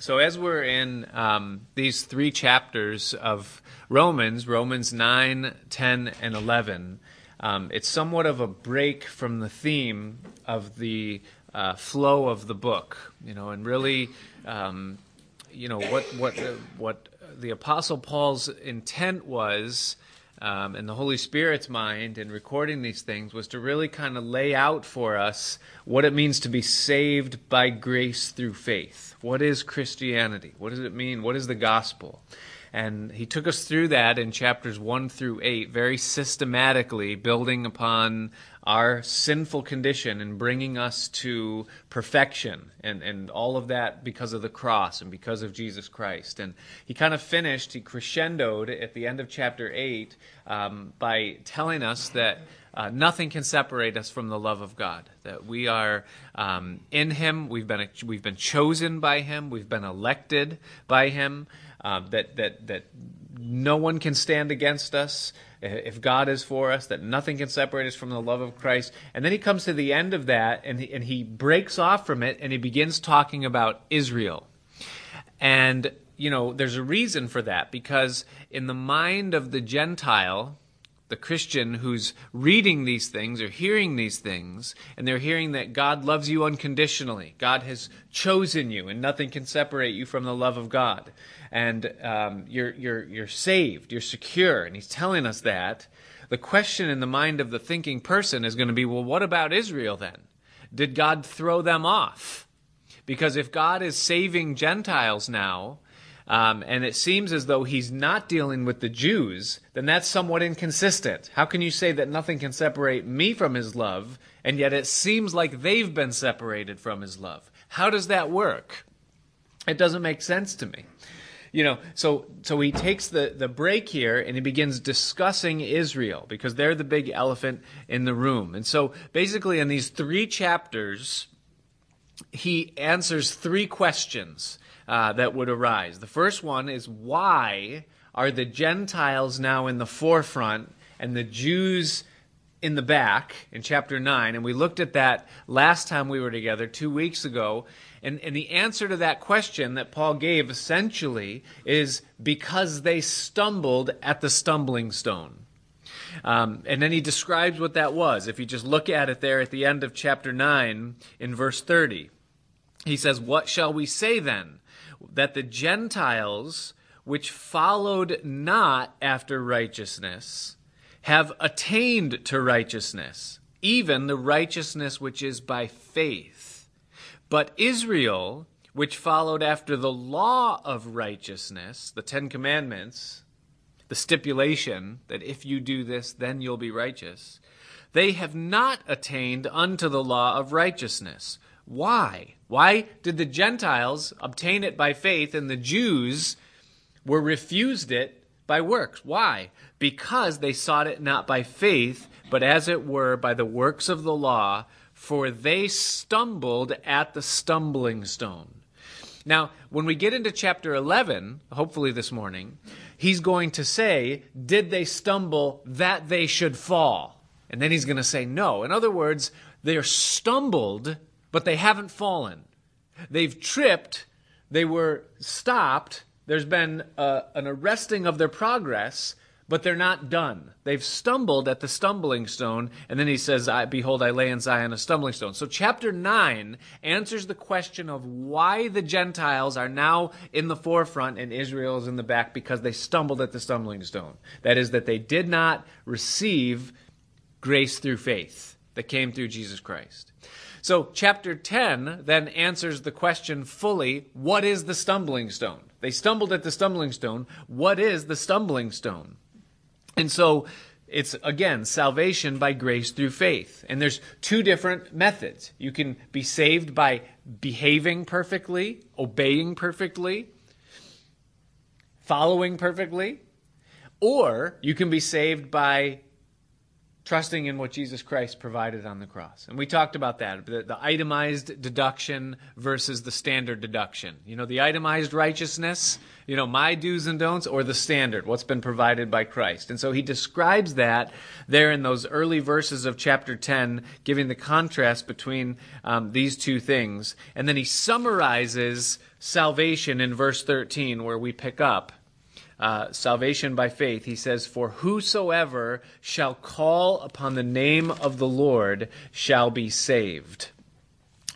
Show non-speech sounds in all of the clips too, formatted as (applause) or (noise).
So, as we're in um, these three chapters of Romans, Romans 9, 10, and 11, um, it's somewhat of a break from the theme of the uh, flow of the book, you know, and really, um, you know, what, what, what the Apostle Paul's intent was um, and the Holy Spirit's mind in recording these things was to really kind of lay out for us what it means to be saved by grace through faith. What is Christianity? What does it mean? What is the gospel? And he took us through that in chapters 1 through 8, very systematically, building upon our sinful condition and bringing us to perfection and, and all of that because of the cross and because of Jesus Christ. And he kind of finished, he crescendoed at the end of chapter 8 um, by telling us that uh, nothing can separate us from the love of God. That we are um, in Him, we've been, we've been chosen by Him, we've been elected by Him uh, that, that, that no one can stand against us if God is for us, that nothing can separate us from the love of Christ. And then he comes to the end of that and he, and he breaks off from it and he begins talking about Israel. And, you know, there's a reason for that because in the mind of the Gentile, the Christian who's reading these things or hearing these things, and they're hearing that God loves you unconditionally. God has chosen you, and nothing can separate you from the love of God. And um, you're, you're, you're saved, you're secure. And he's telling us that. The question in the mind of the thinking person is going to be well, what about Israel then? Did God throw them off? Because if God is saving Gentiles now, um, and it seems as though he's not dealing with the Jews, then that's somewhat inconsistent. How can you say that nothing can separate me from his love, and yet it seems like they've been separated from his love? How does that work? It doesn't make sense to me. You know, so so he takes the, the break here and he begins discussing Israel because they're the big elephant in the room. And so basically in these three chapters, he answers three questions uh, that would arise. The first one is why are the Gentiles now in the forefront and the Jews in the back in chapter 9? And we looked at that last time we were together, two weeks ago. And, and the answer to that question that Paul gave essentially is because they stumbled at the stumbling stone. Um, and then he describes what that was. If you just look at it there at the end of chapter 9 in verse 30, he says, What shall we say then? That the Gentiles, which followed not after righteousness, have attained to righteousness, even the righteousness which is by faith. But Israel, which followed after the law of righteousness, the Ten Commandments, the stipulation that if you do this, then you'll be righteous, they have not attained unto the law of righteousness. Why? Why did the Gentiles obtain it by faith and the Jews were refused it by works? Why? Because they sought it not by faith, but as it were by the works of the law, for they stumbled at the stumbling stone. Now, when we get into chapter 11, hopefully this morning, he's going to say, Did they stumble that they should fall? And then he's going to say, No. In other words, they're stumbled but they haven't fallen. They've tripped, they were stopped, there's been uh, an arresting of their progress, but they're not done. They've stumbled at the stumbling stone, and then he says, I, Behold, I lay in Zion a stumbling stone. So, chapter 9 answers the question of why the Gentiles are now in the forefront and Israel is in the back because they stumbled at the stumbling stone. That is, that they did not receive grace through faith that came through Jesus Christ. So, chapter 10 then answers the question fully what is the stumbling stone? They stumbled at the stumbling stone. What is the stumbling stone? And so, it's again salvation by grace through faith. And there's two different methods. You can be saved by behaving perfectly, obeying perfectly, following perfectly, or you can be saved by trusting in what Jesus Christ provided on the cross. And we talked about that the, the, itemized deduction versus the standard deduction. You know, the itemized righteousness, you know, my do's and don'ts, or the standard, what's been provided by Christ. And so he describes that there in those early verses of chapter 10, giving the contrast between um, these two things. And then he summarizes salvation in verse 13, where we pick up uh, salvation by faith, he says, For whosoever shall call upon the name of the Lord shall be saved.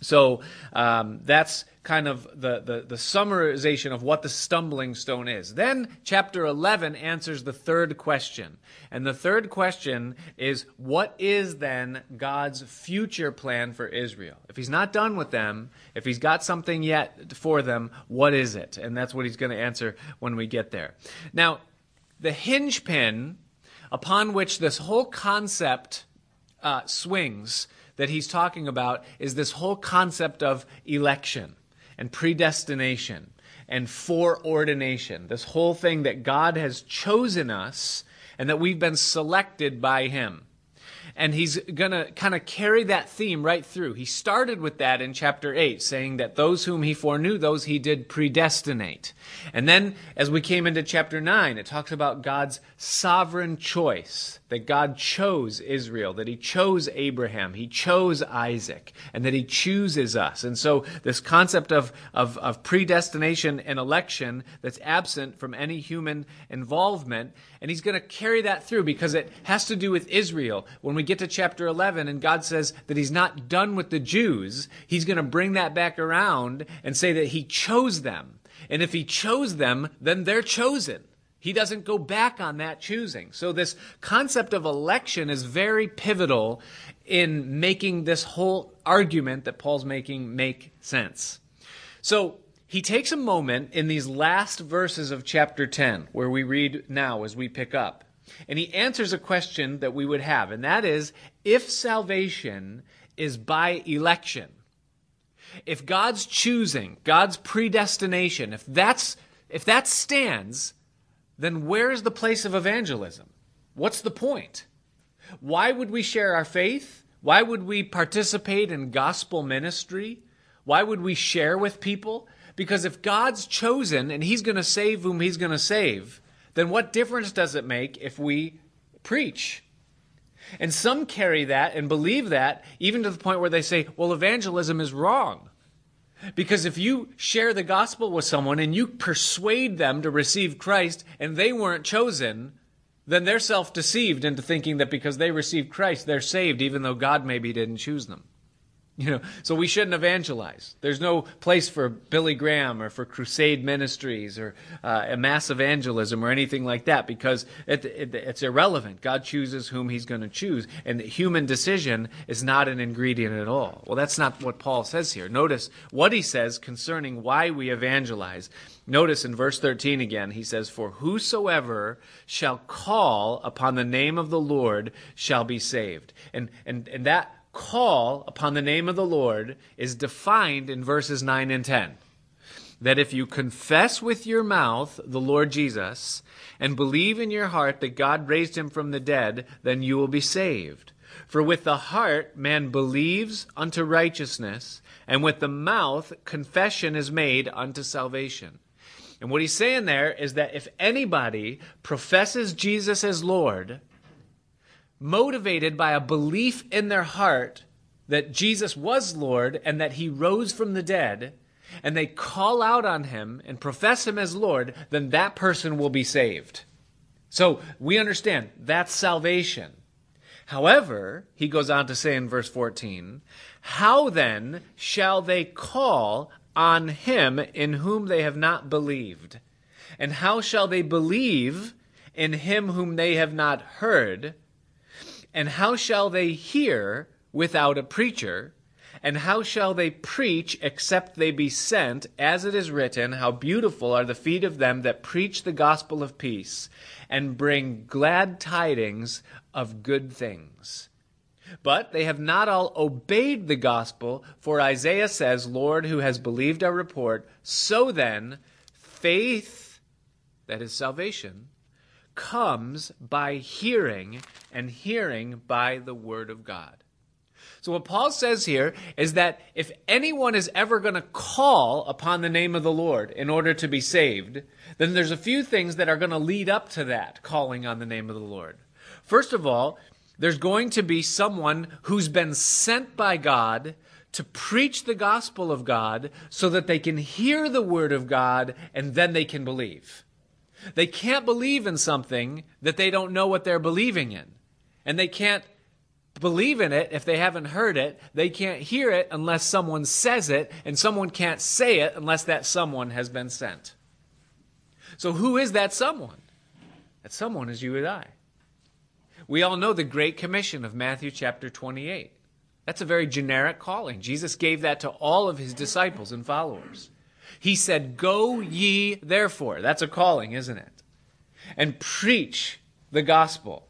So um, that's kind of the, the, the, summarization of what the stumbling stone is. Then chapter 11 answers the third question. And the third question is what is then God's future plan for Israel? If he's not done with them, if he's got something yet for them, what is it? And that's what he's going to answer when we get there. Now, the hinge pin upon which this whole concept uh, swings that he's talking about is this whole concept of election and predestination and foreordination. This whole thing that God has chosen us and that we've been selected by Him and he's going to kind of carry that theme right through. He started with that in chapter 8, saying that those whom he foreknew, those he did predestinate. And then as we came into chapter 9, it talks about God's sovereign choice, that God chose Israel, that he chose Abraham, he chose Isaac, and that he chooses us. And so this concept of, of, of predestination and election that's absent from any human involvement, and he's going to carry that through because it has to do with Israel. When we get to chapter 11 and God says that he's not done with the Jews, he's going to bring that back around and say that he chose them. And if he chose them, then they're chosen. He doesn't go back on that choosing. So, this concept of election is very pivotal in making this whole argument that Paul's making make sense. So, he takes a moment in these last verses of chapter 10, where we read now as we pick up, and he answers a question that we would have, and that is if salvation is by election, if God's choosing, God's predestination, if that's if that stands, then where is the place of evangelism? What's the point? Why would we share our faith? Why would we participate in gospel ministry? Why would we share with people? Because if God's chosen and He's going to save whom He's going to save, then what difference does it make if we preach? And some carry that and believe that even to the point where they say, well, evangelism is wrong. Because if you share the gospel with someone and you persuade them to receive Christ and they weren't chosen, then they're self deceived into thinking that because they received Christ, they're saved, even though God maybe didn't choose them. (laughs) You know, so we shouldn't evangelize. There's no place for Billy Graham or for crusade ministries or uh, mass evangelism or anything like that because it, it, it's irrelevant. God chooses whom He's going to choose, and human decision is not an ingredient at all. Well, that's not what Paul says here. Notice what he says concerning why we evangelize. Notice in verse 13 again, he says, For whosoever shall call upon the name of the Lord shall be saved. And, and, and that call upon the name of the Lord is defined in verses 9 and 10. That if you confess with your mouth the Lord Jesus and believe in your heart that God raised him from the dead, then you will be saved. For with the heart man believes unto righteousness, and with the mouth confession is made unto salvation. And what he's saying there is that if anybody professes Jesus as Lord, motivated by a belief in their heart that Jesus was Lord and that he rose from the dead, and they call out on him and profess him as Lord, then that person will be saved. So we understand that's salvation. However, he goes on to say in verse 14, How then shall they call on him in whom they have not believed? And how shall they believe in him whom they have not heard? And how shall they hear without a preacher? And how shall they preach except they be sent? As it is written, How beautiful are the feet of them that preach the gospel of peace and bring glad tidings of good things. But they have not all obeyed the gospel, for Isaiah says, Lord, who has believed our report? So then, faith, that is salvation, comes by hearing, and hearing by the Word of God. So, what Paul says here is that if anyone is ever going to call upon the name of the Lord in order to be saved, then there's a few things that are going to lead up to that calling on the name of the Lord. First of all, there's going to be someone who's been sent by God to preach the gospel of God so that they can hear the word of God and then they can believe. They can't believe in something that they don't know what they're believing in. And they can't believe in it if they haven't heard it. They can't hear it unless someone says it, and someone can't say it unless that someone has been sent. So, who is that someone? That someone is you and I. We all know the Great Commission of Matthew chapter 28. That's a very generic calling. Jesus gave that to all of his disciples and followers. He said, Go ye therefore. That's a calling, isn't it? And preach the gospel,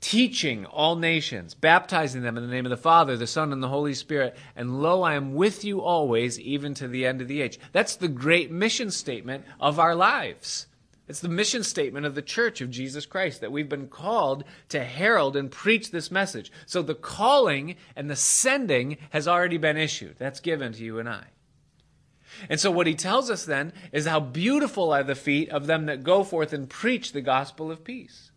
teaching all nations, baptizing them in the name of the Father, the Son, and the Holy Spirit. And lo, I am with you always, even to the end of the age. That's the great mission statement of our lives. It's the mission statement of the church of Jesus Christ that we've been called to herald and preach this message. So the calling and the sending has already been issued. That's given to you and I. And so what he tells us then is how beautiful are the feet of them that go forth and preach the gospel of peace.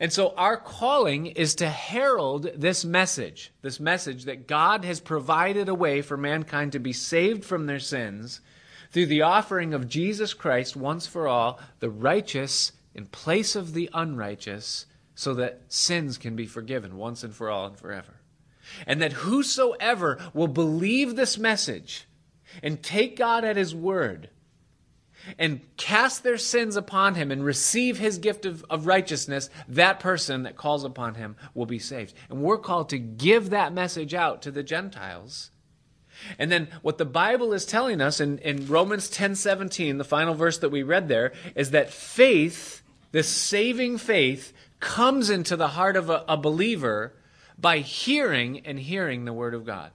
And so our calling is to herald this message, this message that God has provided a way for mankind to be saved from their sins through the offering of Jesus Christ once for all, the righteous in place of the unrighteous, so that sins can be forgiven once and for all and forever. And that whosoever will believe this message and take God at his word and cast their sins upon him and receive his gift of, of righteousness, that person that calls upon him will be saved. And we're called to give that message out to the Gentiles and then what the Bible is telling us in, in Romans 10 17, the final verse that we read there, is that faith, this saving faith, comes into the heart of a, a believer by hearing and hearing the Word of God.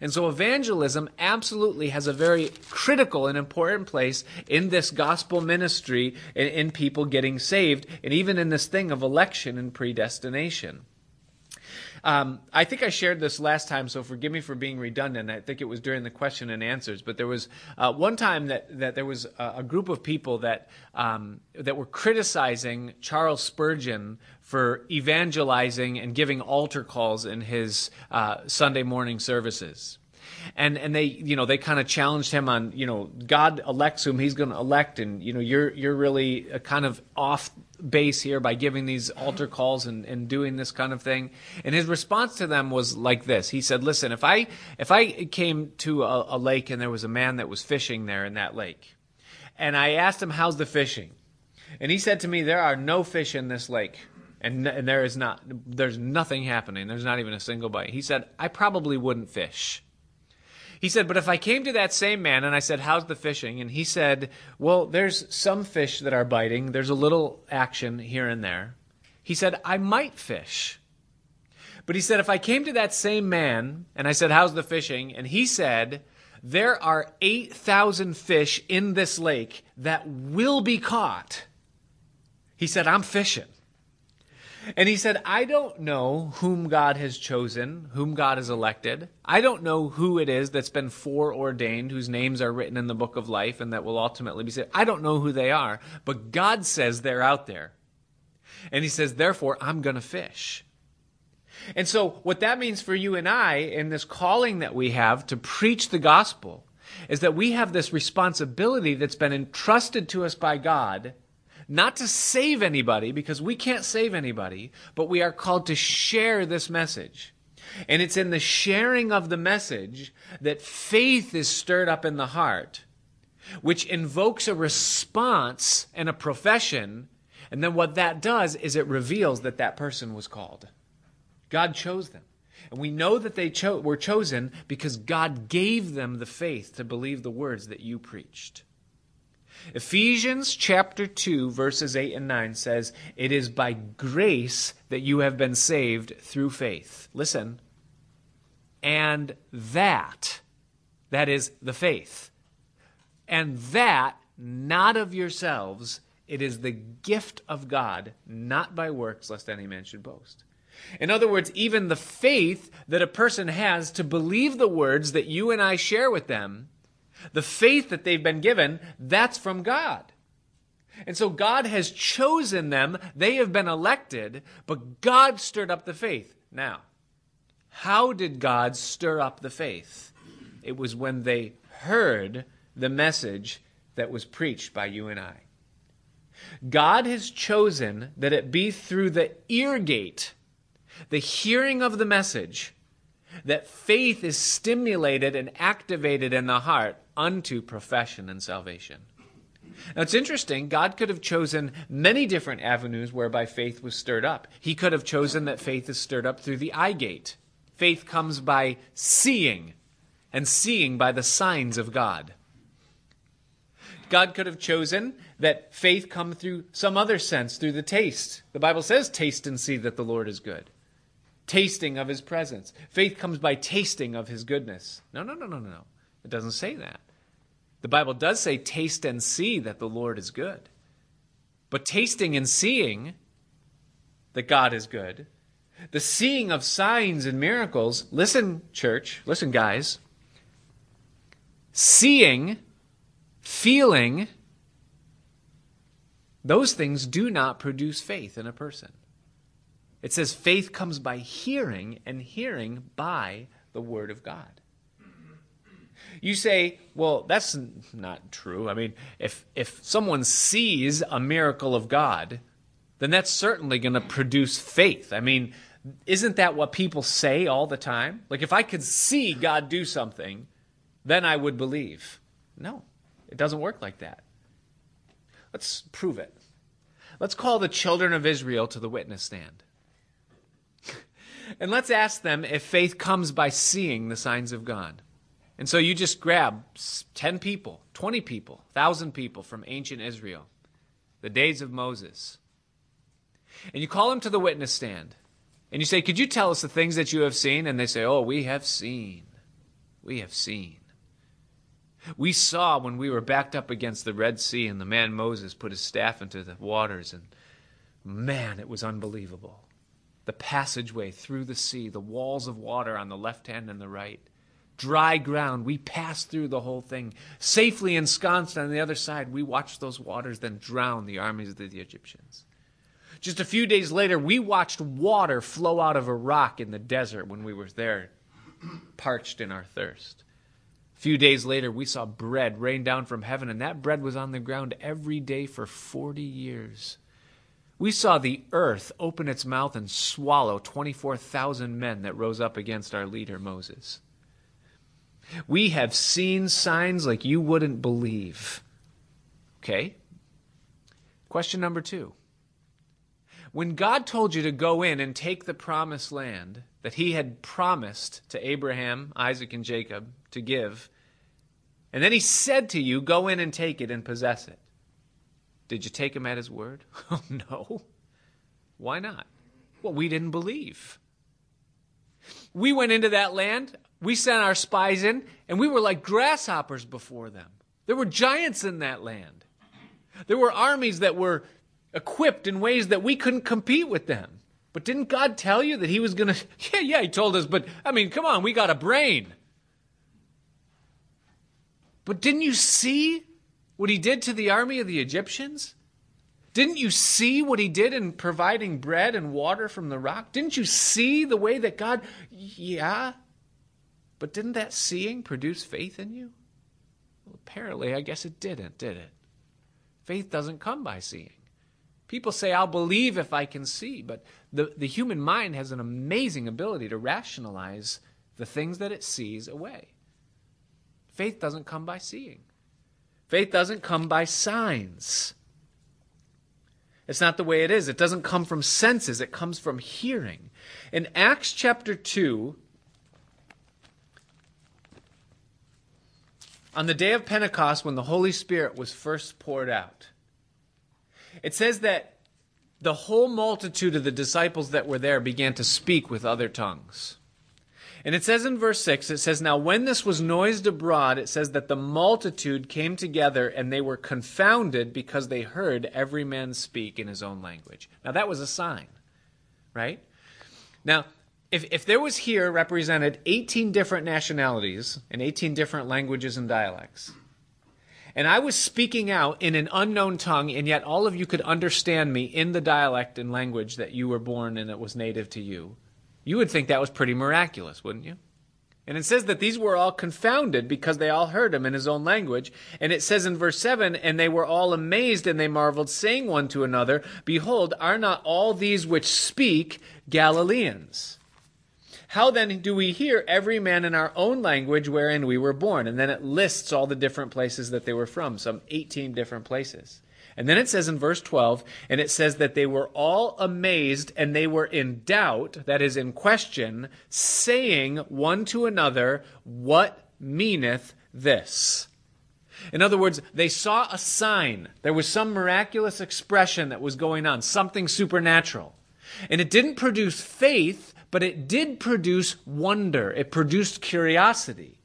And so evangelism absolutely has a very critical and important place in this gospel ministry and in people getting saved, and even in this thing of election and predestination. Um, I think I shared this last time, so forgive me for being redundant. I think it was during the question and answers, but there was uh, one time that, that there was a, a group of people that um, that were criticizing Charles Spurgeon for evangelizing and giving altar calls in his uh, Sunday morning services and and they you know they kind of challenged him on you know God elects whom He's going to elect, and you know you're you're really kind of off base here by giving these altar calls and, and doing this kind of thing. And his response to them was like this: He said, "Listen, if I if I came to a, a lake and there was a man that was fishing there in that lake, and I asked him how's the fishing, and he said to me, there are no fish in this lake." And, and there is not there's nothing happening there's not even a single bite he said i probably wouldn't fish he said, But if I came to that same man and I said, How's the fishing? And he said, Well, there's some fish that are biting, there's a little action here and there. He said, I might fish. But he said, If I came to that same man and I said, How's the fishing? And he said, There are 8,000 fish in this lake that will be caught. He said, I'm fishing. And he said, I don't know whom God has chosen, whom God has elected. I don't know who it is that's been foreordained, whose names are written in the book of life and that will ultimately be saved. I don't know who they are, but God says they're out there. And he says, therefore, I'm going to fish. And so, what that means for you and I in this calling that we have to preach the gospel is that we have this responsibility that's been entrusted to us by God not to save anybody, because we can't save anybody, but we are called to share this message. And it's in the sharing of the message that faith is stirred up in the heart, which invokes a response and a profession. And then what that does is it reveals that that person was called. God chose them. And we know that they cho- were chosen because God gave them the faith to believe the words that you preached. Ephesians chapter 2, verses 8 and 9 says, It is by grace that you have been saved through faith. Listen. And that, that is the faith, and that not of yourselves, It is the gift of God, not by works, lest any man should boast. In other words, even the faith that a person has to believe the words that you and I share with them, the faith that they've been given, that's from God. And so God has chosen them. They have been elected, but God stirred up the faith. Now, how did God stir up the faith? It was when they heard the message that was preached by you and I. God has chosen that it be through the ear gate, the hearing of the message, that faith is stimulated and activated in the heart unto profession and salvation. Now it's interesting, God could have chosen many different avenues whereby faith was stirred up. He could have chosen that faith is stirred up through the eye gate. Faith comes by seeing, and seeing by the signs of God. God could have chosen that faith come through some other sense, through the taste. The Bible says, taste and see that the Lord is good. Tasting of his presence. Faith comes by tasting of his goodness. No, no, no, no, no. No. It doesn't say that. The Bible does say, taste and see that the Lord is good. But tasting and seeing that God is good, the seeing of signs and miracles, listen, church, listen, guys. Seeing, feeling, those things do not produce faith in a person. It says faith comes by hearing, and hearing by the Word of God. You say, well, that's not true. I mean, if, if someone sees a miracle of God, then that's certainly going to produce faith. I mean, isn't that what people say all the time? Like, if I could see God do something, then I would believe. No, it doesn't work like that. Let's prove it. Let's call the children of Israel to the witness stand. And let's ask them if faith comes by seeing the signs of God. And so you just grab 10 people, 20 people, 1,000 people from ancient Israel, the days of Moses, and you call them to the witness stand. And you say, Could you tell us the things that you have seen? And they say, Oh, we have seen. We have seen. We saw when we were backed up against the Red Sea and the man Moses put his staff into the waters, and man, it was unbelievable. The passageway through the sea, the walls of water on the left hand and the right dry ground. We passed through the whole thing, safely ensconced on the other side. We watched those waters then drown the armies of the Egyptians. Just a few days later, we watched water flow out of a rock in the desert when we were there, parched in our thirst. A few days later, we saw bread rain down from heaven, and that bread was on the ground every day for 40 years. We saw the earth open its mouth and swallow 24,000 men that rose up against our leader Moses. We have seen signs like you wouldn't believe. Okay? Question number two. When God told you to go in and take the promised land that he had promised to Abraham, Isaac, and Jacob to give, and then he said to you, Go in and take it and possess it, did you take him at his word? (laughs) Oh, no. Why not? Well, we didn't believe. We went into that land we sent our spies in, and we were like grasshoppers before them. There were giants in that land. There were armies that were equipped in ways that we couldn't compete with them. But didn't God tell you that He was going (laughs) to? Yeah, yeah, He told us, but I mean, come on, we got a brain. But didn't you see what He did to the army of the Egyptians? Didn't you see what He did in providing bread and water from the rock? Didn't you see the way that God, yeah, but didn't that seeing produce faith in you? Well, apparently, I guess it didn't, did it? Faith doesn't come by seeing. People say, I'll believe if I can see, but the, the human mind has an amazing ability to rationalize the things that it sees away. Faith doesn't come by seeing, faith doesn't come by signs. It's not the way it is. It doesn't come from senses, it comes from hearing. In Acts chapter 2, on the day of Pentecost, when the Holy Spirit was first poured out, it says that the whole multitude of the disciples that were there began to speak with other tongues. And it says in verse 6, it says, Now when this was noised abroad, it says that the multitude came together and they were confounded because they heard every man speak in his own language. Now that was a sign, right? Now, if, if there was here represented 18 different nationalities and 18 different languages and dialects, and I was speaking out in an unknown tongue, and yet all of you could understand me in the dialect and language that you were born and that was native to you, you would think that was pretty miraculous, wouldn't you? And it says that these were all confounded because they all heard him in his own language. And it says in verse 7 And they were all amazed and they marveled, saying one to another, Behold, are not all these which speak Galileans? How then do we hear every man in our own language wherein we were born? And then it lists all the different places that they were from, some 18 different places. And then it says in verse 12, and it says that they were all amazed and they were in doubt, that is, in question, saying one to another, What meaneth this? In other words, they saw a sign. There was some miraculous expression that was going on, something supernatural. And it didn't produce faith, but it did produce wonder. It produced curiosity.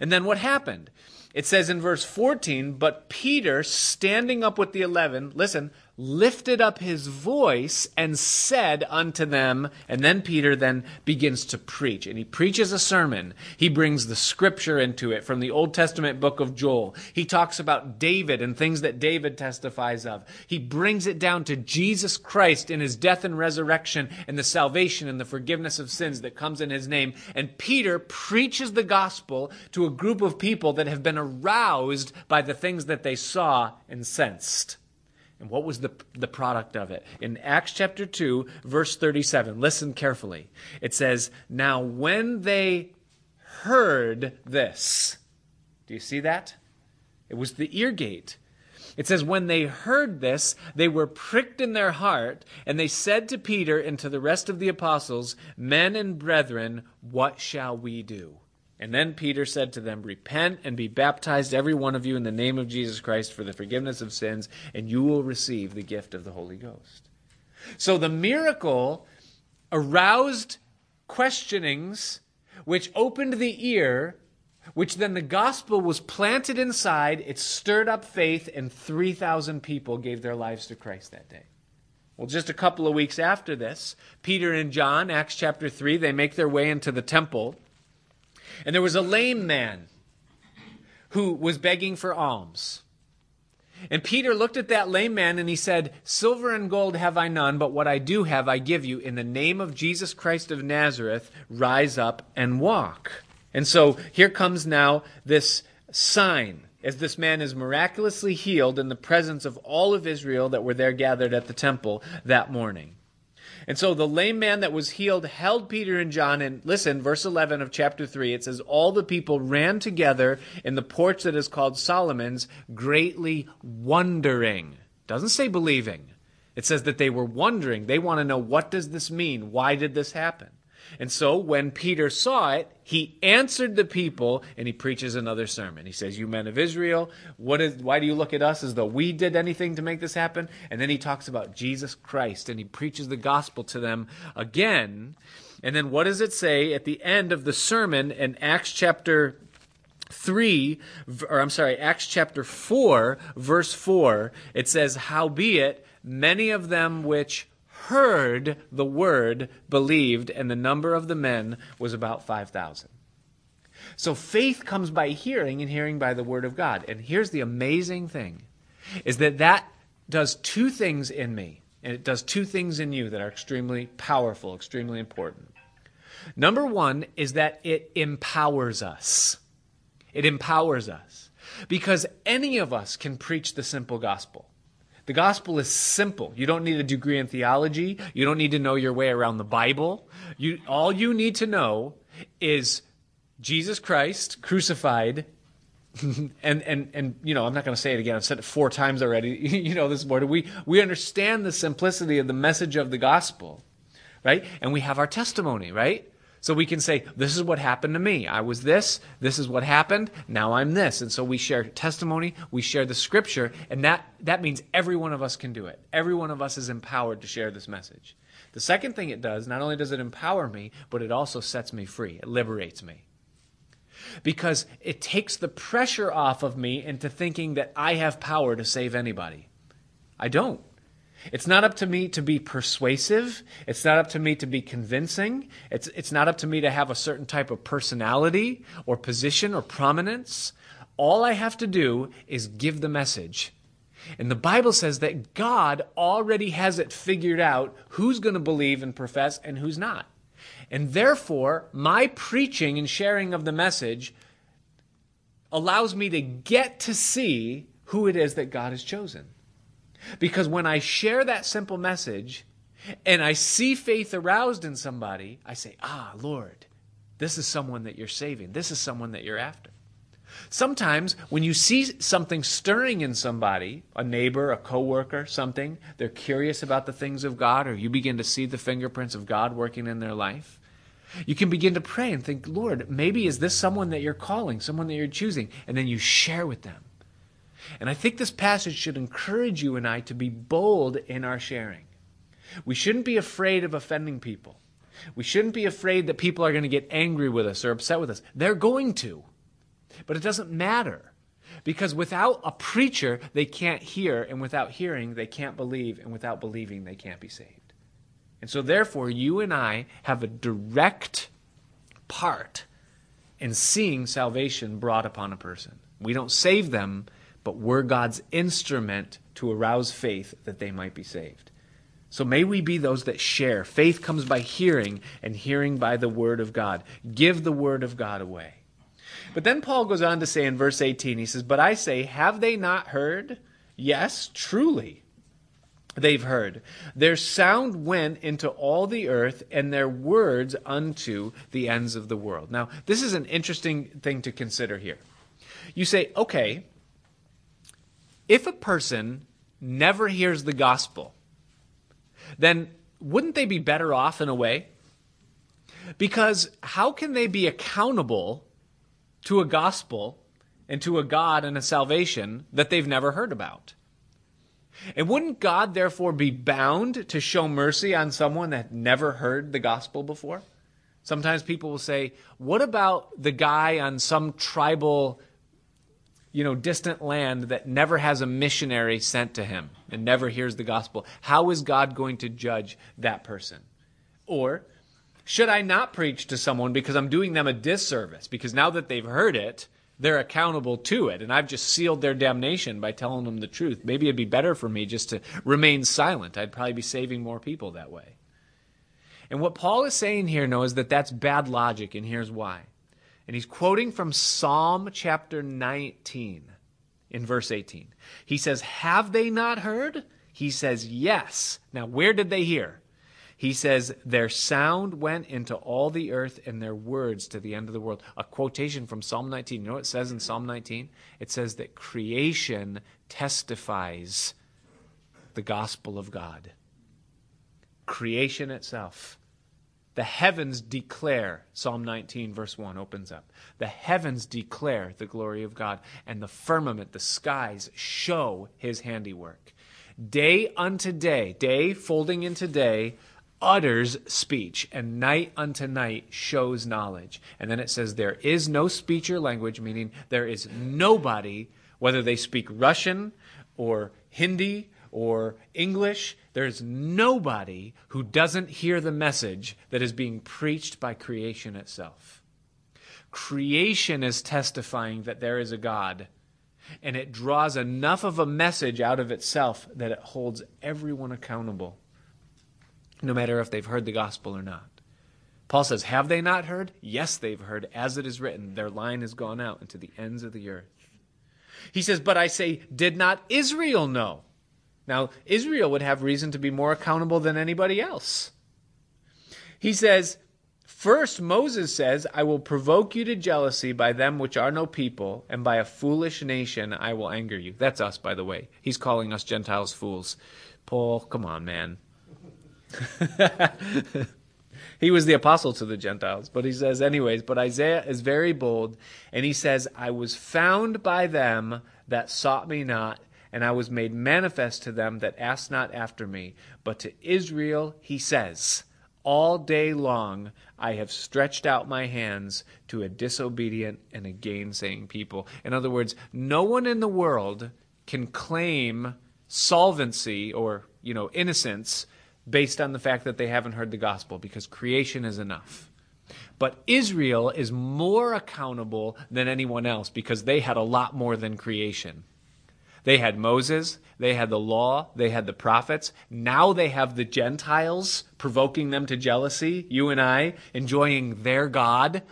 And then what happened? It says in verse 14, but Peter, standing up with the eleven, listen, lifted up his voice and said unto them, and then Peter then begins to preach. And he preaches a sermon. He brings the scripture into it from the Old Testament book of Joel. He talks about David and things that David testifies of. He brings it down to Jesus Christ in his death and resurrection and the salvation and the forgiveness of sins that comes in his name. And Peter preaches the gospel to a group of people that have been aroused by the things that they saw and sensed. And what was the, the product of it? In Acts chapter 2, verse 37, listen carefully. It says, Now when they heard this, do you see that? It was the ear gate. It says, When they heard this, they were pricked in their heart, and they said to Peter and to the rest of the apostles, Men and brethren, what shall we do? And then Peter said to them, Repent and be baptized, every one of you, in the name of Jesus Christ for the forgiveness of sins, and you will receive the gift of the Holy Ghost. So the miracle aroused questionings, which opened the ear, which then the gospel was planted inside. It stirred up faith, and 3,000 people gave their lives to Christ that day. Well, just a couple of weeks after this, Peter and John, Acts chapter 3, they make their way into the temple. And there was a lame man who was begging for alms. And Peter looked at that lame man and he said, Silver and gold have I none, but what I do have I give you. In the name of Jesus Christ of Nazareth, rise up and walk. And so here comes now this sign as this man is miraculously healed in the presence of all of Israel that were there gathered at the temple that morning. And so the lame man that was healed held Peter and John. And listen, verse 11 of chapter 3, it says, All the people ran together in the porch that is called Solomon's, greatly wondering. Doesn't say believing. It says that they were wondering. They want to know what does this mean? Why did this happen? And so when Peter saw it, he answered the people and he preaches another sermon. He says, You men of Israel, what is, why do you look at us as though we did anything to make this happen? And then he talks about Jesus Christ and he preaches the gospel to them again. And then what does it say at the end of the sermon in Acts chapter 3, or I'm sorry, Acts chapter 4, verse 4? It says, Howbeit, many of them which heard the word believed, and the number of the men was about 5,000. So faith comes by hearing, and hearing by the word of God. And here's the amazing thing is that that does two things in me, and it does two things in you that are extremely powerful, extremely important. Number one is that it empowers us. It empowers us because any of us can preach the simple gospel. The gospel is simple. You don't need a degree in theology. You don't need to know your way around the Bible. You, all you need to know is Jesus Christ crucified. (laughs) and, and, and, you know, I'm not going to say it again. I've said it four times already, (laughs) you know, this morning. We, we understand the simplicity of the message of the gospel, right? And we have our testimony, right? So we can say, this is what happened to me. I was this, this is what happened, now I'm this. And so we share testimony, we share the scripture, and that, that means every one of us can do it. Every one of us is empowered to share this message. The second thing it does, not only does it empower me, but it also sets me free. It liberates me. Because it takes the pressure off of me into thinking that I have power to save anybody. I don't. It's not up to me to be persuasive. It's not up to me to be convincing. It's, it's not up to me to have a certain type of personality or position or prominence. All I have to do is give the message. And the Bible says that God already has it figured out who's going to believe and profess and who's not. And therefore, my preaching and sharing of the message allows me to get to see who it is that God has chosen. Because when I share that simple message and I see faith aroused in somebody, I say, Ah, Lord, this is someone that you're saving. This is someone that you're after. Sometimes when you see something stirring in somebody, a neighbor, a coworker, something, they're curious about the things of God or you begin to see the fingerprints of God working in their life. You can begin to pray and think, Lord, maybe is this someone that you're calling, someone that you're choosing? And then you share with them. And I think this passage should encourage you and I to be bold in our sharing. We shouldn't be afraid of offending people. We shouldn't be afraid that people are going to get angry with us or upset with us. They're going to. But it doesn't matter. Because without a preacher, they can't hear, and without hearing, they can't believe, and without believing, they can't be saved. And so, therefore, you and I have a direct part in seeing salvation brought upon a person. We don't save them, but we're God's instrument to arouse faith that they might be saved. So may we be those that share. Faith comes by hearing, and hearing by the word of God. Give the word of God away. But then Paul goes on to say in verse 18, he says, But I say, have they not heard? Yes, truly. They've heard. Their sound went into all the earth, and their words unto the ends of the world. Now, this is an interesting thing to consider here. You say, okay, if a person never hears the gospel, then wouldn't they be better off in a way? Because how can they be accountable to a gospel and to a God and a salvation that they've never heard about? And wouldn't God therefore be bound to show mercy on someone that never heard the gospel before? Sometimes people will say, What about the guy on some tribal you know, distant land that never has a missionary sent to him and never hears the gospel, how is God going to judge that person? Or should I not preach to someone because I'm doing them a disservice? Because now that they've heard it, they're accountable to it, and I've just sealed their damnation by telling them the truth. Maybe it'd be better for me just to remain silent. I'd probably be saving more people that way. And what Paul is saying here, no, is that that's bad logic, and here's why. And he's quoting from Psalm chapter 19 in verse 18. He says, Have they not heard? He says, Yes. Now, where did they hear? He says, Their sound went into all the earth and their words to the end of the world. A quotation from Psalm 19. You know what it says in Psalm 19? It says that creation testifies the gospel of God. Creation itself the heavens declare, Psalm 19, verse 1 opens up. The heavens declare the glory of God, and the firmament, the skies, show his handiwork. Day unto day, day folding into day, utters speech, and night unto night shows knowledge. And then it says, There is no speech or language, meaning there is nobody, whether they speak Russian or Hindi or English, there's nobody who doesn't hear the message that is being preached by creation itself. Creation is testifying that there is a God, and it draws enough of a message out of itself that it holds everyone accountable, no matter if they've heard the gospel or not. Paul says, Have they not heard? Yes, they've heard. As it is written, their line has gone out into the ends of the earth. He says, But I say, Did not Israel know? Now, Israel would have reason to be more accountable than anybody else. He says, First, Moses says, I will provoke you to jealousy by them which are no people, and by a foolish nation I will anger you. That's us, by the way. He's calling us Gentiles fools. Paul, come on, man. (laughs) he was the apostle to the Gentiles, but he says, anyways, but Isaiah is very bold, and he says, I was found by them that sought me not and I was made manifest to them that asked not after me. But to Israel he says, All day long I have stretched out my hands to a disobedient and a gainsaying people. In other words, no one in the world can claim solvency or, you know, innocence based on the fact that they haven't heard the gospel because creation is enough. But Israel is more accountable than anyone else because they had a lot more than creation. They had Moses, they had the law, they had the prophets. Now they have the Gentiles provoking them to jealousy. You and I enjoying their God,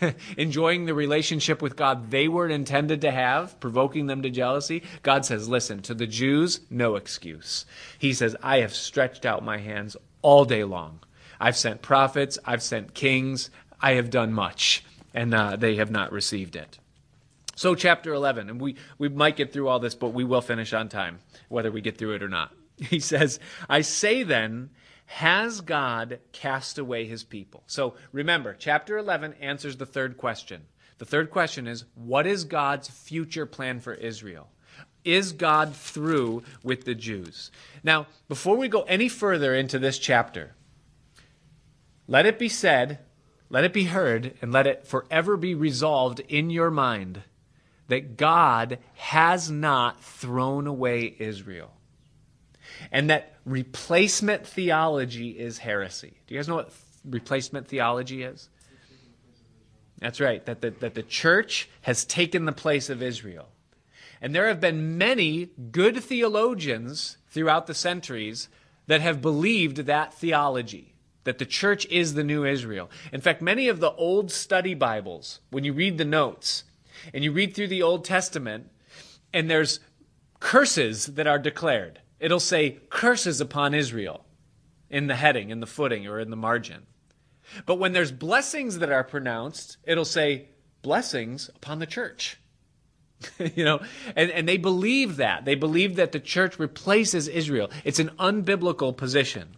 (laughs) enjoying the relationship with God they were intended to have, provoking them to jealousy. God says, Listen, to the Jews, no excuse. He says, I have stretched out my hands all day long. I've sent prophets, I've sent kings, I have done much, and uh, they have not received it. So, chapter 11, and we, we might get through all this, but we will finish on time, whether we get through it or not. (laughs) He says, I say then, has God cast away his people? So, remember, chapter 11 answers the third question. The third question is, what is God's future plan for Israel? Is God through with the Jews? Now, before we go any further into this chapter, let it be said, let it be heard, and let it forever be resolved in your mind that God has not thrown away Israel. And that replacement theology is heresy. Do you guys know what replacement theology is? That's right, that the, that the church has taken the place of Israel. And there have been many good theologians throughout the centuries that have believed that theology, that the church is the new Israel. In fact, many of the old study Bibles, when you read the notes, and you read through the Old Testament, and there's curses that are declared. It'll say curses upon Israel in the heading, in the footing, or in the margin. But when there's blessings that are pronounced, it'll say blessings upon the church. (laughs) you know, and, and they believe that. They believe that the church replaces Israel. It's an unbiblical position.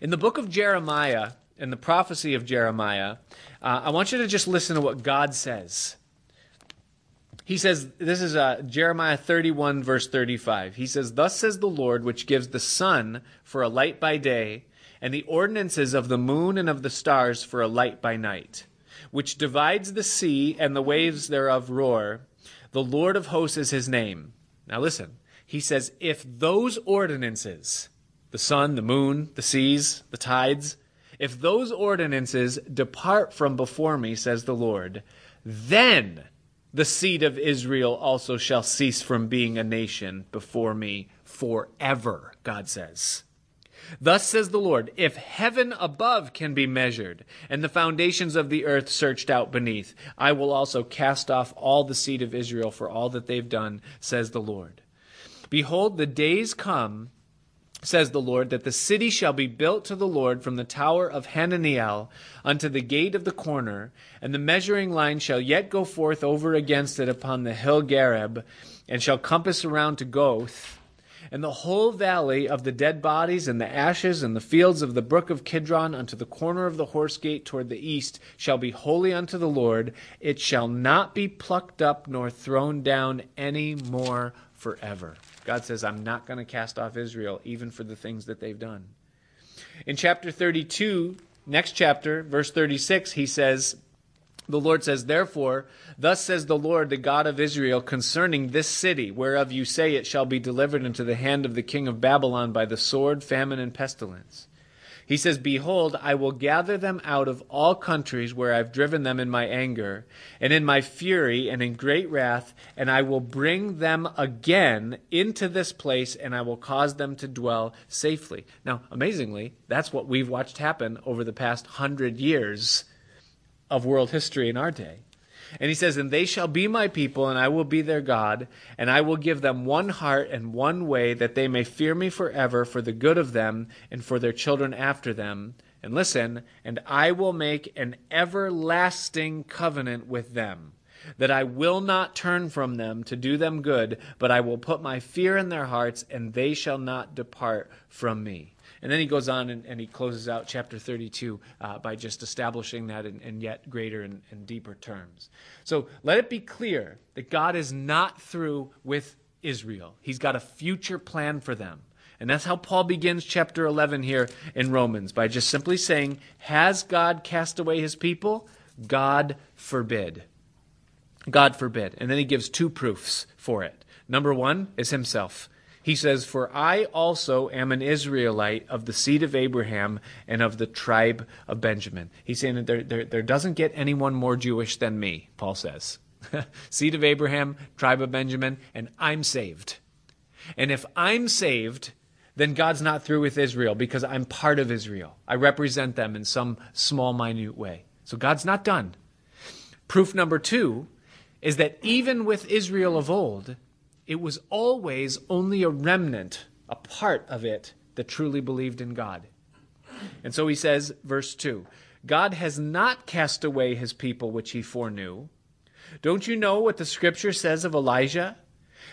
In the book of Jeremiah, in the prophecy of Jeremiah, uh, I want you to just listen to what God says he says, this is uh, Jeremiah 31, verse 35. He says, Thus says the Lord, which gives the sun for a light by day, and the ordinances of the moon and of the stars for a light by night, which divides the sea and the waves thereof roar. The Lord of hosts is his name. Now listen, he says, If those ordinances, the sun, the moon, the seas, the tides, if those ordinances depart from before me, says the Lord, then the seed of Israel also shall cease from being a nation before me forever, God says. Thus says the Lord, if heaven above can be measured, and the foundations of the earth searched out beneath, I will also cast off all the seed of Israel for all that they've done, says the Lord. Behold, the days come says the Lord, that the city shall be built to the Lord from the tower of Hananiel unto the gate of the corner, and the measuring line shall yet go forth over against it upon the hill Gareb, and shall compass around to Goath. And the whole valley of the dead bodies and the ashes and the fields of the brook of Kidron unto the corner of the horse gate toward the east shall be holy unto the Lord. It shall not be plucked up nor thrown down any more forever. God says, I'm not going to cast off Israel, even for the things that they've done. In chapter 32, next chapter, verse 36, he says, the Lord says, Therefore, thus says the Lord, the God of Israel, concerning this city, whereof you say it shall be delivered into the hand of the king of Babylon by the sword, famine, and pestilence. He says, Behold, I will gather them out of all countries where I've driven them in my anger, and in my fury, and in great wrath, and I will bring them again into this place, and I will cause them to dwell safely. Now, amazingly, that's what we've watched happen over the past hundred years of world history in our day. And he says, And they shall be my people, and I will be their God, and I will give them one heart and one way, that they may fear me forever for the good of them and for their children after them. And listen, and I will make an everlasting covenant with them, that I will not turn from them to do them good, but I will put my fear in their hearts, and they shall not depart from me. And then he goes on and, and he closes out chapter 32 uh, by just establishing that in, in yet greater and, and deeper terms. So let it be clear that God is not through with Israel. He's got a future plan for them. And that's how Paul begins chapter 11 here in Romans by just simply saying, Has God cast away his people? God forbid. God forbid. And then he gives two proofs for it. Number one is himself. He says, For I also am an Israelite of the seed of Abraham and of the tribe of Benjamin. He's saying that there, there, there doesn't get anyone more Jewish than me, Paul says. (laughs) seed of Abraham, tribe of Benjamin, and I'm saved. And if I'm saved, then God's not through with Israel because I'm part of Israel. I represent them in some small, minute way. So God's not done. Proof number two is that even with Israel of old, it was always only a remnant, a part of it, that truly believed in God. And so he says, verse 2 God has not cast away his people which he foreknew. Don't you know what the scripture says of Elijah?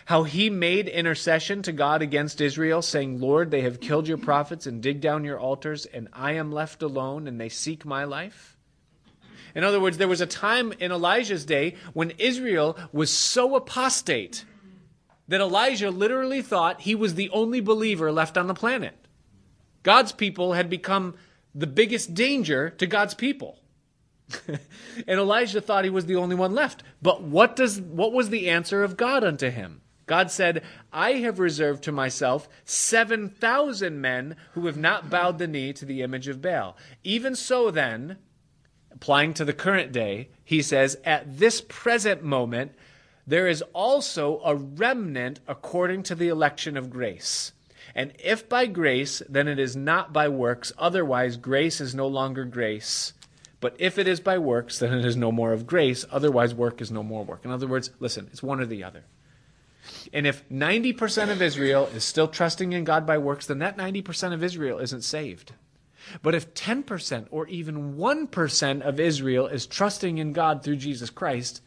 How he made intercession to God against Israel, saying, Lord, they have killed your prophets and dig down your altars, and I am left alone, and they seek my life? In other words, there was a time in Elijah's day when Israel was so apostate that Elijah literally thought he was the only believer left on the planet. God's people had become the biggest danger to God's people. (laughs) and Elijah thought he was the only one left. But what does what was the answer of God unto him? God said, I have reserved to myself 7,000 men who have not bowed the knee to the image of Baal. Even so, then, applying to the current day, he says, At this present moment, there is also a remnant according to the election of grace. And if by grace, then it is not by works, otherwise, grace is no longer grace. But if it is by works, then it is no more of grace, otherwise, work is no more work. In other words, listen, it's one or the other. And if 90% of Israel is still trusting in God by works, then that 90% of Israel isn't saved. But if 10% or even 1% of Israel is trusting in God through Jesus Christ,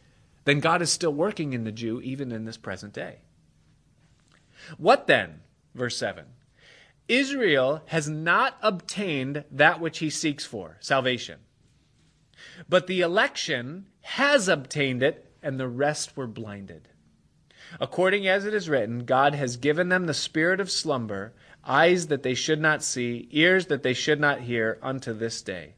then God is still working in the Jew even in this present day. What then? Verse 7. Israel has not obtained that which he seeks for, salvation. But the election has obtained it, and the rest were blinded. According as it is written, God has given them the spirit of slumber, eyes that they should not see, ears that they should not hear, unto this day.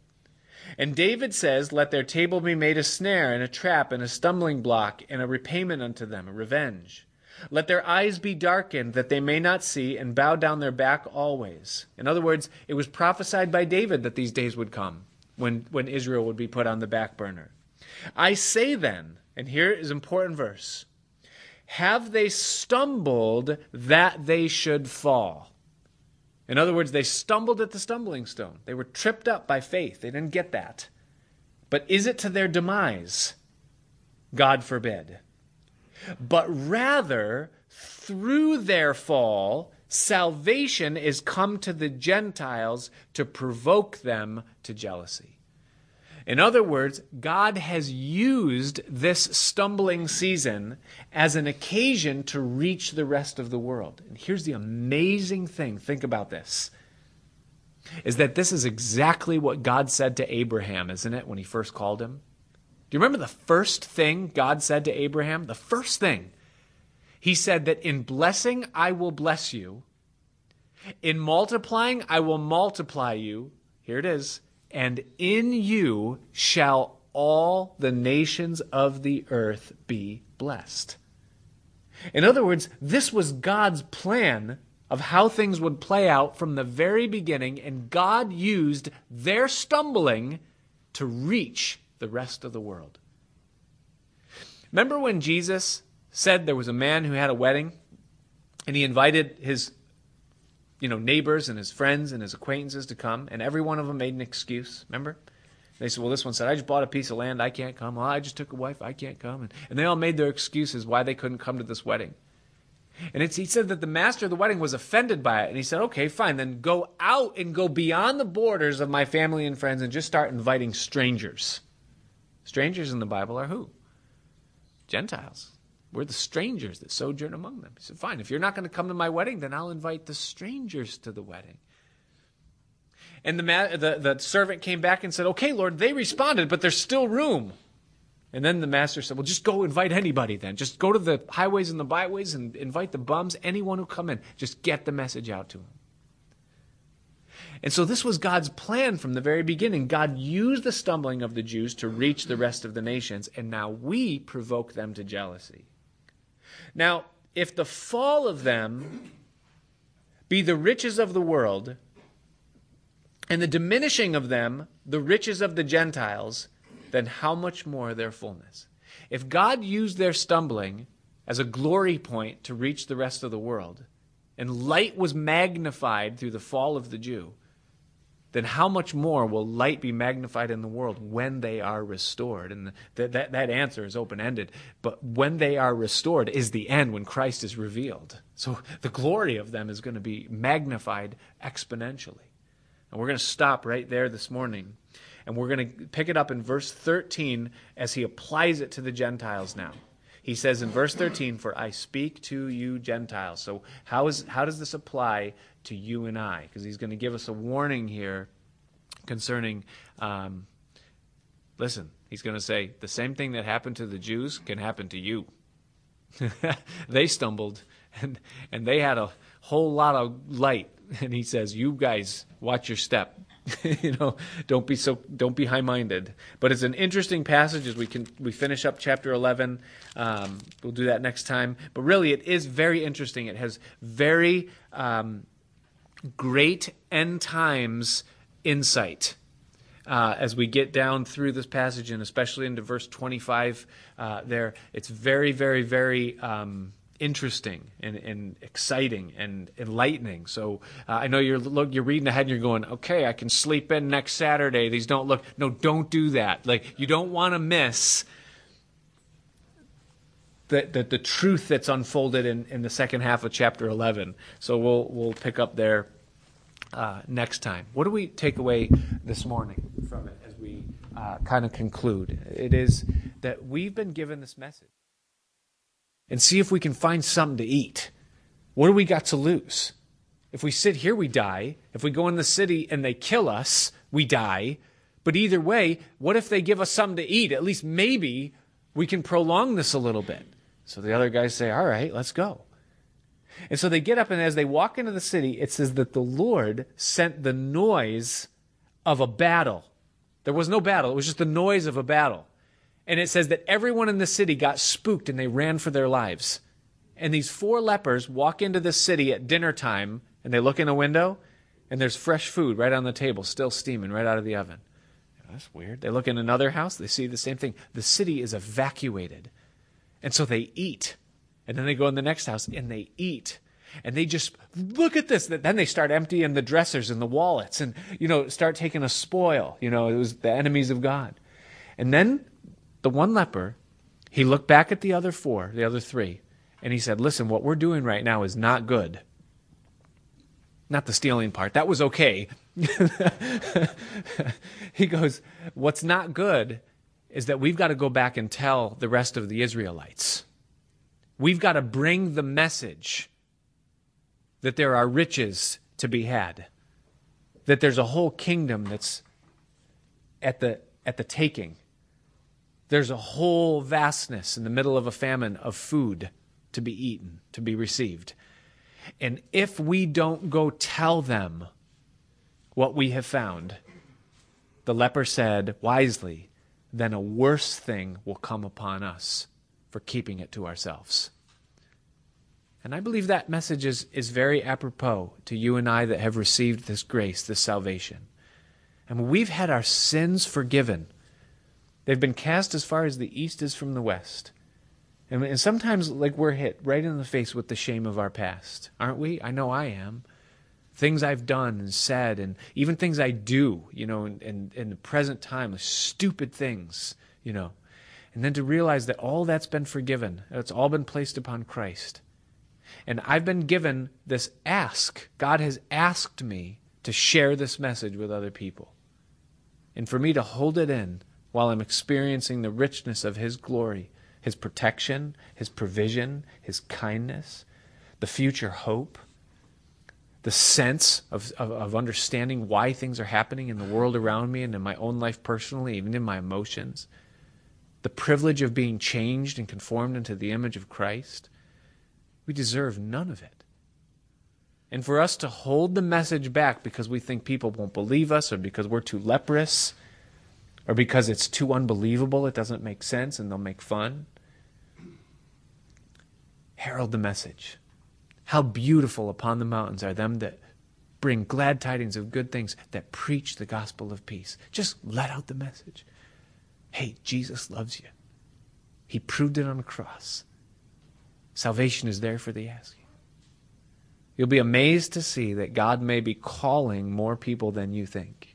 And David says, Let their table be made a snare and a trap and a stumbling block and a repayment unto them, a revenge. Let their eyes be darkened that they may not see and bow down their back always. In other words, it was prophesied by David that these days would come when, when Israel would be put on the back burner. I say then, and here is important verse have they stumbled that they should fall? In other words, they stumbled at the stumbling stone. They were tripped up by faith. They didn't get that. But is it to their demise? God forbid. But rather, through their fall, salvation is come to the Gentiles to provoke them to jealousy. In other words, God has used this stumbling season as an occasion to reach the rest of the world. And here's the amazing thing think about this is that this is exactly what God said to Abraham, isn't it, when he first called him? Do you remember the first thing God said to Abraham? The first thing. He said that in blessing, I will bless you. In multiplying, I will multiply you. Here it is and in you shall all the nations of the earth be blessed. In other words, this was God's plan of how things would play out from the very beginning, and God used their stumbling to reach the rest of the world. Remember when Jesus said there was a man who had a wedding and he invited his you know, neighbors and his friends and his acquaintances to come, and every one of them made an excuse. Remember? They said, well, this one said, I just bought a piece of land, I can't come. Well, I just took a wife, I can't come. And, and they all made their excuses why they couldn't come to this wedding. And he said that the master of the wedding was offended by it. And he said, okay, fine, then go out and go beyond the borders of my family and friends and just start inviting strangers. Strangers in the Bible are who? Gentiles. We're the strangers that sojourn among them. He said, Fine, if you're not going to come to my wedding, then I'll invite the strangers to the wedding. And the, the, the servant came back and said, Okay, Lord, they responded, but there's still room. And then the master said, Well, just go invite anybody then. Just go to the highways and the byways and invite the bums, anyone who come in. Just get the message out to them. And so this was God's plan from the very beginning. God used the stumbling of the Jews to reach the rest of the nations, and now we provoke them to jealousy. Now, if the fall of them be the riches of the world, and the diminishing of them the riches of the Gentiles, then how much more their fullness? If God used their stumbling as a glory point to reach the rest of the world, and light was magnified through the fall of the Jew, then how much more will light be magnified in the world when they are restored? And that, that, that answer is open ended. But when they are restored is the end, when Christ is revealed. So the glory of them is going to be magnified exponentially. And we're going to stop right there this morning. And we're going to pick it up in verse 13 as he applies it to the Gentiles now. He says in verse 13, For I speak to you Gentiles. So, how, is, how does this apply to you and I? Because he's going to give us a warning here concerning, um, listen, he's going to say, the same thing that happened to the Jews can happen to you. (laughs) they stumbled and, and they had a whole lot of light. And he says, You guys, watch your step. (laughs) you know, don't be so don't be high minded. But it's an interesting passage as we can we finish up chapter eleven. Um, we'll do that next time. But really, it is very interesting. It has very um, great end times insight. Uh, as we get down through this passage, and especially into verse 25, uh, there, it's very, very, very um, interesting and, and exciting and enlightening. So uh, I know you're look, you're reading ahead and you're going, okay, I can sleep in next Saturday. These don't look. No, don't do that. Like you don't want to miss the, the, the truth that's unfolded in, in the second half of chapter 11. So we'll we'll pick up there uh, next time. What do we take away this morning from it as we uh, kind of conclude? It is that we've been given this message and see if we can find something to eat. What do we got to lose? If we sit here, we die. If we go in the city and they kill us, we die. But either way, what if they give us something to eat? At least maybe we can prolong this a little bit. So the other guys say, All right, let's go. And so they get up, and as they walk into the city, it says that the Lord sent the noise of a battle. There was no battle, it was just the noise of a battle. And it says that everyone in the city got spooked and they ran for their lives. And these four lepers walk into the city at dinner time and they look in a window and there's fresh food right on the table, still steaming right out of the oven. That's weird. They look in another house, they see the same thing. The city is evacuated. And so they eat. And then they go in the next house and they eat. And they just look at this. Then they start emptying the dressers and the wallets and, you know, start taking a spoil. You know, it was the enemies of God. And then the one leper, he looked back at the other four, the other three, and he said, Listen, what we're doing right now is not good. Not the stealing part. That was okay. (laughs) he goes, What's not good is that we've got to go back and tell the rest of the Israelites. We've got to bring the message that there are riches to be had, that there's a whole kingdom that's at the, at the taking there's a whole vastness in the middle of a famine of food to be eaten, to be received. And if we don't go tell them what we have found, the leper said wisely, then a worse thing will come upon us for keeping it to ourselves. And I believe that message is, is very apropos to you and I that have received this grace, this salvation. And we've had our sins forgiven They've been cast as far as the east is from the west. And, and sometimes, like, we're hit right in the face with the shame of our past, aren't we? I know I am. Things I've done and said, and even things I do, you know, in, in, in the present time, stupid things, you know. And then to realize that all that's been forgiven, it's all been placed upon Christ. And I've been given this ask. God has asked me to share this message with other people. And for me to hold it in while I'm experiencing the richness of His glory, His protection, His provision, His kindness, the future hope, the sense of, of, of, understanding why things are happening in the world around me and in my own life personally, even in my emotions. The privilege of being changed and conformed into the image of Christ, we deserve none of it. And for us to hold the message back because we think people won't believe us or because we're too leprous or because it's too unbelievable, it doesn't make sense, and they'll make fun. Herald the message. How beautiful upon the mountains are them that bring glad tidings of good things, that preach the gospel of peace. Just let out the message. Hey, Jesus loves you. He proved it on the cross. Salvation is there for the asking. You'll be amazed to see that God may be calling more people than you think.